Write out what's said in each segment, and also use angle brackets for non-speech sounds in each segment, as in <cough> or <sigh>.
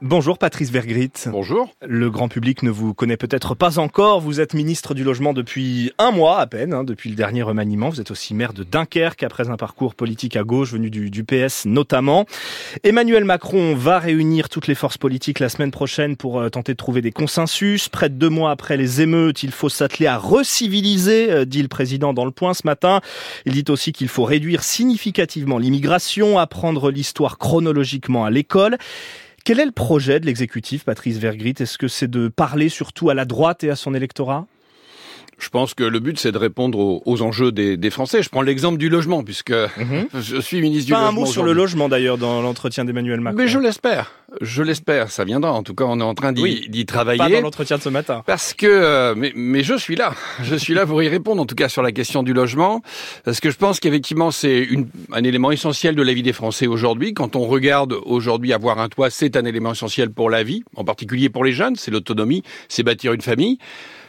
Bonjour Patrice Vergrit. Bonjour. Le grand public ne vous connaît peut-être pas encore. Vous êtes ministre du Logement depuis un mois à peine, hein, depuis le dernier remaniement. Vous êtes aussi maire de Dunkerque après un parcours politique à gauche venu du, du, PS notamment. Emmanuel Macron va réunir toutes les forces politiques la semaine prochaine pour euh, tenter de trouver des consensus. Près de deux mois après les émeutes, il faut s'atteler à reciviliser, euh, dit le président dans le point ce matin. Il dit aussi qu'il faut réduire significativement l'immigration, apprendre l'histoire chronologiquement à l'école. Quel est le projet de l'exécutif, Patrice Vergrit Est-ce que c'est de parler surtout à la droite et à son électorat? Je pense que le but, c'est de répondre aux, aux enjeux des, des, Français. Je prends l'exemple du logement, puisque mmh. <laughs> je suis ministre Pas du Logement. un mot sur le logement, d'ailleurs, dans l'entretien d'Emmanuel Macron. Mais je l'espère. Je l'espère. Ça viendra. En tout cas, on est en train d'y oui, travailler. Pas dans l'entretien de ce matin. Parce que, euh, mais, mais je suis là. Je suis là pour y répondre, en tout cas, sur la question du logement. Parce que je pense qu'effectivement, c'est un élément essentiel de la vie des Français aujourd'hui. Quand on regarde aujourd'hui avoir un toit, c'est un élément essentiel pour la vie, en particulier pour les jeunes. C'est l'autonomie, c'est bâtir une famille.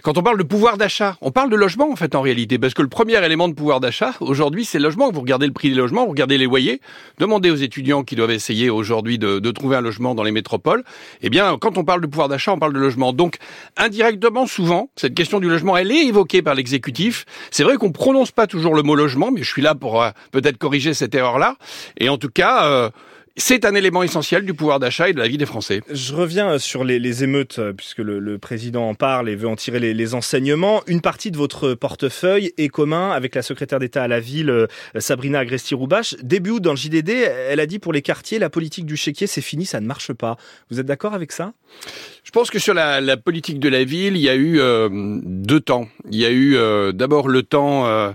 Quand on parle de pouvoir d'achat, on parle de logement en fait en réalité, parce que le premier élément de pouvoir d'achat aujourd'hui c'est le logement. Vous regardez le prix des logements, vous regardez les loyers, demandez aux étudiants qui doivent essayer aujourd'hui de, trouver un logement dans les métropoles. Eh bien, quand on parle de pouvoir d'achat, on parle de logement. Donc indirectement, souvent, cette question du logement, elle est évoquée par l'exécutif. C'est vrai qu'on prononce pas toujours le mot logement, mais je suis là pour euh, peut-être corriger cette erreur-là. Et en tout cas. Euh, c'est un élément essentiel du pouvoir d'achat et de la vie des Français. Je reviens euh, sur les, les émeutes, puisque le, le, président en parle et veut en tirer les, les, enseignements. Une partie de votre portefeuille est commun avec la secrétaire d'État à la ville, Sabrina Agresti-Roubache. Début août, dans le JDD, elle a dit pour les quartiers, la politique du chéquier, c'est fini, ça ne marche pas. Vous êtes d'accord avec ça? Je pense que sur la, la, politique de la ville, il y a eu euh, deux temps. Il y a eu euh, d'abord le temps... Euh,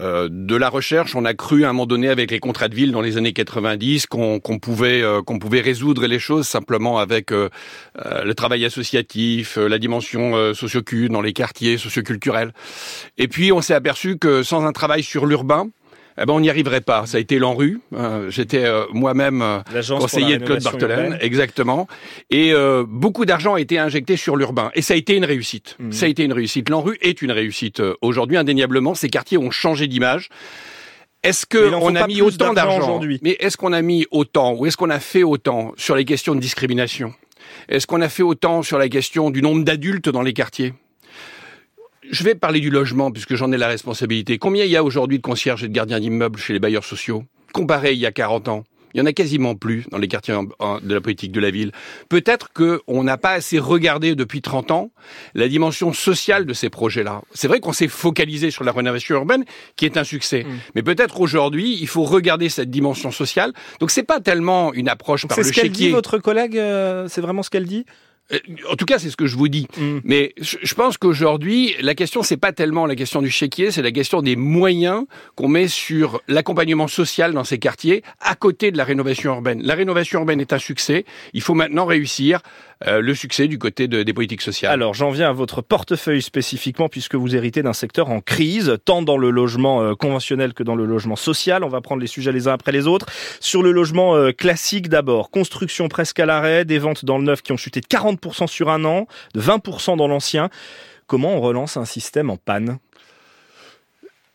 euh, de la recherche. On a cru à un moment donné avec les contrats de ville dans les années 90 qu'on qu pouvait euh, qu'on pouvait résoudre les choses simplement avec euh, le travail associatif, la dimension sociocul dans les quartiers socioculturels. Et puis on s'est aperçu que sans un travail sur l'urbain, eh ben on n'y arriverait pas. Ça a été l'ANRU. Euh, J'étais euh, moi-même euh, conseiller de Claude Barthelin, exactement. Et euh, beaucoup d'argent a été injecté sur l'urbain. Et ça a été une réussite. Mmh. Ça a été une réussite. L'ANRU est une réussite aujourd'hui, indéniablement. Ces quartiers ont changé d'image. Est-ce que on a mis autant d'argent aujourd'hui Mais est-ce qu'on a mis autant ou est-ce qu'on a fait autant sur les questions de discrimination? Est-ce qu'on a fait autant sur la question du nombre d'adultes dans les quartiers? Je vais parler du logement puisque j'en ai la responsabilité. Combien il y a aujourd'hui de concierges et de gardiens d'immeubles chez les bailleurs sociaux? Comparé il y a 40 ans. Il y en a quasiment plus dans les quartiers de la politique de la ville. Peut-être qu'on n'a pas assez regardé depuis 30 ans la dimension sociale de ces projets-là. C'est vrai qu'on s'est focalisé sur la rénovation urbaine, qui est un succès. Mmh. Mais peut-être aujourd'hui, il faut regarder cette dimension sociale. Donc c'est pas tellement une approche Donc par le chéquier. C'est ce qu'elle dit, votre collègue. Euh, c'est vraiment ce qu'elle dit? En tout cas, c'est ce que je vous dis. Mm. Mais je pense qu'aujourd'hui, la question, c'est pas tellement la question du chéquier, c'est la question des moyens qu'on met sur l'accompagnement social dans ces quartiers, à côté de la rénovation urbaine. La rénovation urbaine est un succès. Il faut maintenant réussir euh, le succès du côté de, des politiques sociales. Alors, j'en viens à votre portefeuille spécifiquement, puisque vous héritez d'un secteur en crise, tant dans le logement euh, conventionnel que dans le logement social. On va prendre les sujets les uns après les autres. Sur le logement euh, classique d'abord, construction presque à l'arrêt, des ventes dans le neuf qui ont chuté de 40% sur un an, de 20% dans l'ancien. Comment on relance un système en panne?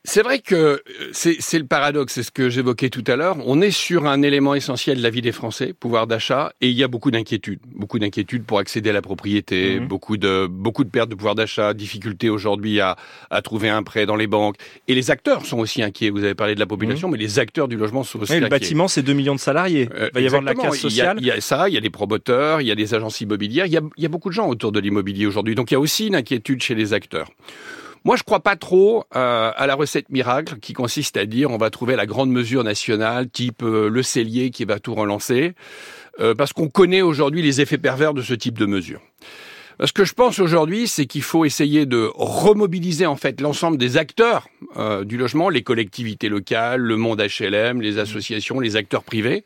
C'est vrai que c'est le paradoxe, c'est ce que j'évoquais tout à l'heure. On est sur un élément essentiel de la vie des Français, pouvoir d'achat, et il y a beaucoup d'inquiétudes. Beaucoup d'inquiétudes pour accéder à la propriété, mmh. beaucoup de beaucoup de pertes de pouvoir d'achat, difficultés aujourd'hui à, à trouver un prêt dans les banques. Et les acteurs sont aussi inquiets. Vous avez parlé de la population, mmh. mais les acteurs du logement sont aussi oui, inquiets. Le bâtiment, c'est 2 millions de salariés. Il va y avoir de la casse sociale. Il y, a, il y, a, ça, il y a des promoteurs, il y a des agences immobilières, il y a, il y a beaucoup de gens autour de l'immobilier aujourd'hui. Donc il y a aussi une inquiétude chez les acteurs. Moi, je crois pas trop euh, à la recette miracle qui consiste à dire on va trouver la grande mesure nationale, type euh, le cellier qui va tout relancer, euh, parce qu'on connaît aujourd'hui les effets pervers de ce type de mesure. Ce que je pense aujourd'hui, c'est qu'il faut essayer de remobiliser en fait l'ensemble des acteurs euh, du logement, les collectivités locales, le monde HLM, les associations, les acteurs privés,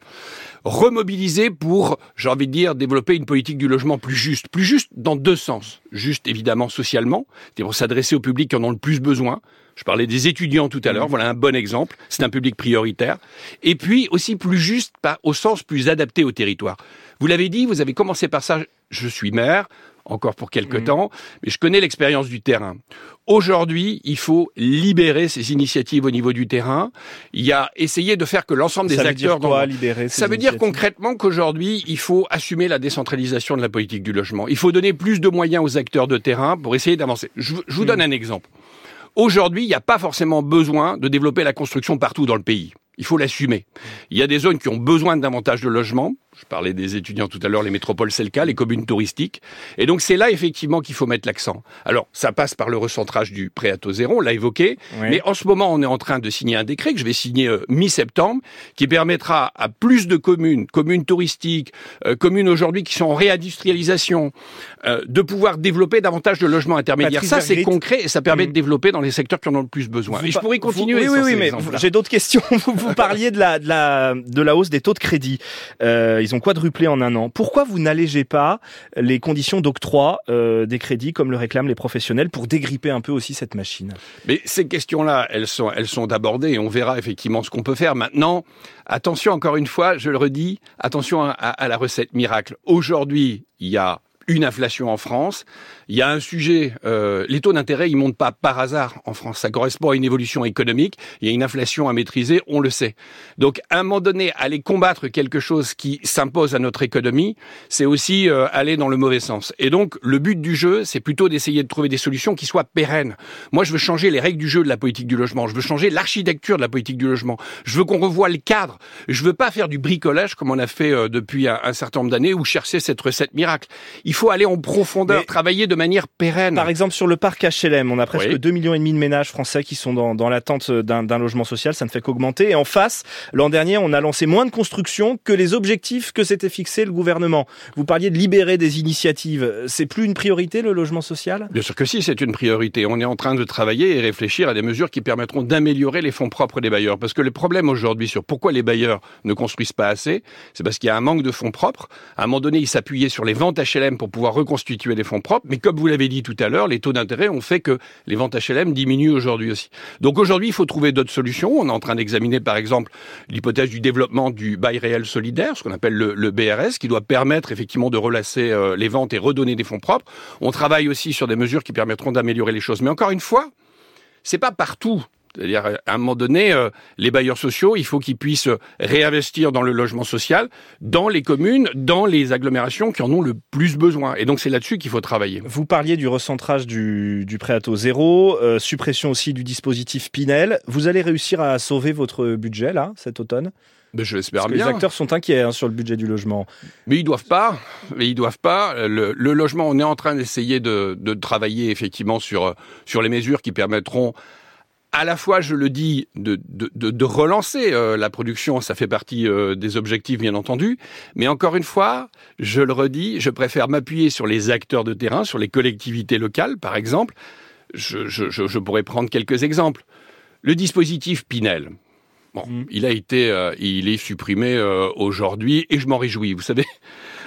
remobiliser pour, j'ai envie de dire, développer une politique du logement plus juste, plus juste dans deux sens. Juste évidemment socialement, c'est pour s'adresser aux publics qui en ont le plus besoin. Je parlais des étudiants tout à l'heure, voilà un bon exemple. C'est un public prioritaire. Et puis aussi plus juste, au sens plus adapté au territoire. Vous l'avez dit, vous avez commencé par ça. Je suis maire. Encore pour quelque mmh. temps, mais je connais l'expérience du terrain. Aujourd'hui, il faut libérer ces initiatives au niveau du terrain. Il y a essayer de faire que l'ensemble des acteurs... Veut dire quoi, libérer Ça veut dire concrètement qu'aujourd'hui, il faut assumer la décentralisation de la politique du logement. Il faut donner plus de moyens aux acteurs de terrain pour essayer d'avancer. Je, vous donne mmh. un exemple. Aujourd'hui, il n'y a pas forcément besoin de développer la construction partout dans le pays. Il faut l'assumer. Il y a des zones qui ont besoin davantage de logements. Je parlais des étudiants tout à l'heure, les métropoles, c'est le cas, les communes touristiques. Et donc c'est là effectivement qu'il faut mettre l'accent. Alors ça passe par le recentrage du prêt à taux zéro, on l'a évoqué. Mais en ce moment, on est en train de signer un décret que je vais signer euh, mi-septembre, qui permettra à plus de communes, communes touristiques, euh, communes aujourd'hui qui sont en réindustrialisation, euh, de pouvoir développer davantage de logements intermédiaires. ça c'est concret et ça permet de mm. développer dans les secteurs qui en ont le plus besoin. et je pourrais continuer. oui, oui, mais j'ai d'autres questions. <laughs> vous parliez de la, de la, de la hausse des taux de crédit ils ont quadruplé en un an. Pourquoi vous n'allégez pas les conditions d'octroi euh, des crédits comme le réclament les professionnels pour dégripper un peu aussi cette machine? Mais ces questions-là, elles sont, elles sont abordées et on verra effectivement ce qu'on peut faire. Maintenant, attention encore une fois, je le redis, attention à la recette miracle. Aujourd'hui, il y a une inflation en France. Il y a un sujet, euh, les taux d'intérêt, ils montent pas par hasard en France. Ça correspond à une évolution économique. Il y a une inflation à maîtriser, on le sait. Donc, à un moment donné, aller combattre quelque chose qui s'impose à notre économie, c'est aussi euh, aller dans le mauvais sens. Et donc, le but du jeu, c'est plutôt d'essayer de trouver des solutions qui soient pérennes. Moi, je veux changer les règles du jeu de la politique du logement. Je veux changer l'architecture de la politique du logement. Je veux qu'on revoie le cadre. Je veux pas faire du bricolage comme on a fait euh, depuis un, certain nombre d'années ou chercher cette recette miracle. Aller en profondeur, travailler de manière pérenne. Par exemple, sur le parc HLM, on a presque 2,5 millions et demi de ménages français qui sont dans, dans l'attente d'un logement social. Ça ne fait qu'augmenter. Et en face, l'an dernier, on a lancé moins de construction que les objectifs que s'était fixé le gouvernement. Vous parliez de libérer des initiatives. C'est plus une priorité, le logement social? Bien sûr que si, c'est une priorité. On est en train de travailler et réfléchir à des mesures qui permettront d'améliorer les fonds propres des bailleurs. Parce que le problème aujourd'hui sur pourquoi les bailleurs ne construisent pas assez, c'est parce qu'il y a un manque de fonds propres. À un moment donné, ils s'appuyaient sur les ventes HLM pour pouvoir reconstituer des fonds propres. Mais comme vous l'avez dit tout à l'heure, les taux d'intérêt ont fait que les ventes HLM diminuent aujourd'hui aussi. Donc aujourd'hui, il faut trouver d'autres solutions. On est en train d'examiner, par exemple, l'hypothèse du développement du bail réel solidaire, ce qu'on appelle le, BRS, qui doit permettre effectivement de relasser euh, les ventes et redonner des fonds propres. On travaille aussi sur des mesures qui permettront d'améliorer les choses. Mais encore une fois, c'est pas partout c'est-à-dire, à un moment donné, euh, les bailleurs sociaux, il faut qu'ils puissent réinvestir dans le logement social, dans les communes, dans les agglomérations qui en ont le plus besoin. Et donc, c'est là-dessus qu'il faut travailler. Vous parliez du recentrage du, du prêt à taux zéro, euh, suppression aussi du dispositif Pinel. Vous allez réussir à sauver votre budget, là, cet automne? Mais je l'espère bien. Les acteurs sont inquiets hein, sur le budget du logement. Mais ils doivent pas. Mais ils doivent pas. Le, le logement, on est en train d'essayer de, de, travailler effectivement sur sur les mesures qui permettront à la fois, je le dis, de, de, de, relancer euh, la production, ça fait partie euh, des objectifs, bien entendu. Mais encore une fois, je le redis, je préfère m'appuyer sur les acteurs de terrain, sur les collectivités locales, par exemple. Je, je, je pourrais prendre quelques exemples. Le dispositif Pinel. Bon, mmh. il a été, euh, il est supprimé aujourd'hui et je m'en réjouis. Vous savez,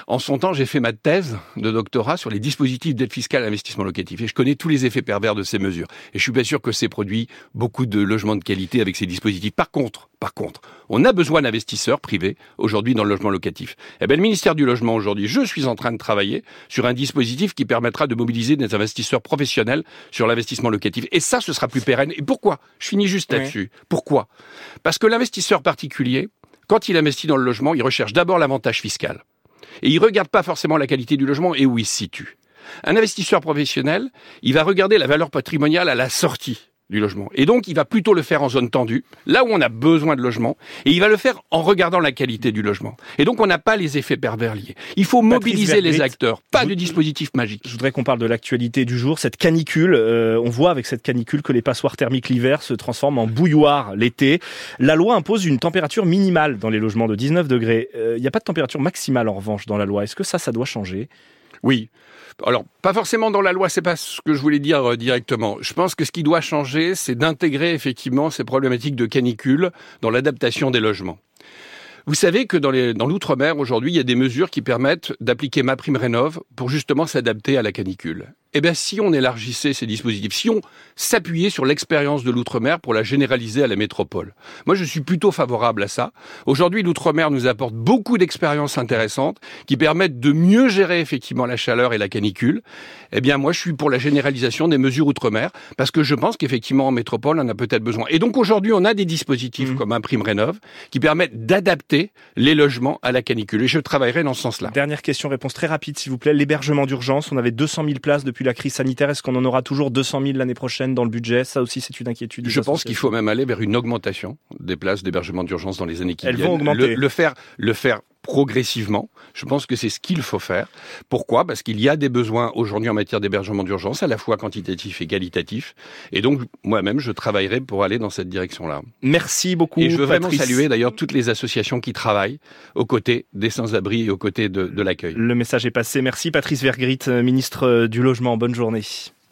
en son temps, j'ai fait ma thèse de doctorat sur les dispositifs d'aide fiscale à l'investissement locatif et je connais tous les effets pervers de ces mesures. Et je suis pas sûr que c'est produit beaucoup de logements de qualité avec ces dispositifs. Par contre, par contre, on a besoin d'investisseurs privés aujourd'hui dans le logement locatif. Eh bien, le ministère du Logement aujourd'hui, je suis en train de travailler sur un dispositif qui permettra de mobiliser des investisseurs professionnels sur l'investissement locatif. Et ça, ce sera plus pérenne. Et pourquoi? Je finis juste là-dessus. Pourquoi? Parce que l'investisseur particulier, quand il investit dans le logement, il recherche d'abord l'avantage fiscal. Et il regarde pas forcément la qualité du logement et où il se situe. Un investisseur professionnel, il va regarder la valeur patrimoniale à la sortie du logement. Et donc, il va plutôt le faire en zone tendue, là où on a besoin de logement, et il va le faire en regardant la qualité du logement. Et donc, on n'a pas les effets pervers liés. Il faut mobiliser les acteurs, pas de dispositif magique. Je voudrais qu'on parle de l'actualité du jour, cette canicule. Euh, on voit avec cette canicule que les passoires thermiques l'hiver se transforment en bouilloire l'été. La loi impose une température minimale dans les logements de 19 degrés. Euh, il n'y a pas de température maximale en revanche dans la loi. Est-ce que ça, ça doit changer? Oui. Alors, pas forcément dans la loi, c'est pas ce que je voulais dire euh, directement. Je pense que ce qui doit changer, c'est d'intégrer effectivement ces problématiques de canicule dans l'adaptation des logements. Vous savez que dans, dans l'outre-mer, aujourd'hui, il y a des mesures qui permettent d'appliquer ma prime rénov pour justement s'adapter à la canicule. Eh bien, si on élargissait ces dispositifs, si on s'appuyait sur l'expérience de l'outre-mer pour la généraliser à la métropole. Moi, je suis plutôt favorable à ça. Aujourd'hui, l'outre-mer nous apporte beaucoup d'expériences intéressantes qui permettent de mieux gérer effectivement la chaleur et la canicule. Eh bien, moi, je suis pour la généralisation des mesures outre-mer parce que je pense qu'effectivement, en métropole, on a peut-être besoin. Et donc, aujourd'hui, on a des dispositifs mmh. comme un prime rénov qui permettent d'adapter les logements à la canicule. Et je travaillerai dans ce sens-là. Dernière question, réponse très rapide, s'il vous plaît. L'hébergement d'urgence, on avait 200 000 places depuis la crise sanitaire. Est-ce qu'on en aura toujours 200 000 l'année prochaine dans le budget? Ça aussi, c'est une inquiétude. Je pense qu'il faut même aller vers une augmentation des places d'hébergement d'urgence dans les années qui Elles viennent. Vont augmenter. Le, faire, le faire progressivement. Je pense que c'est ce qu'il faut faire. Pourquoi? Parce qu'il y a des besoins aujourd'hui en matière d'hébergement d'urgence, à la fois quantitatif et qualitatif. Et donc, moi-même, je travaillerai pour aller dans cette direction-là. Merci beaucoup. Et je veux Patrice. vraiment saluer d'ailleurs toutes les associations qui travaillent aux côtés des sans-abri et aux côtés de, de l'accueil. Le message est passé. Merci Patrice Vergrit, ministre du Logement. Bonne journée.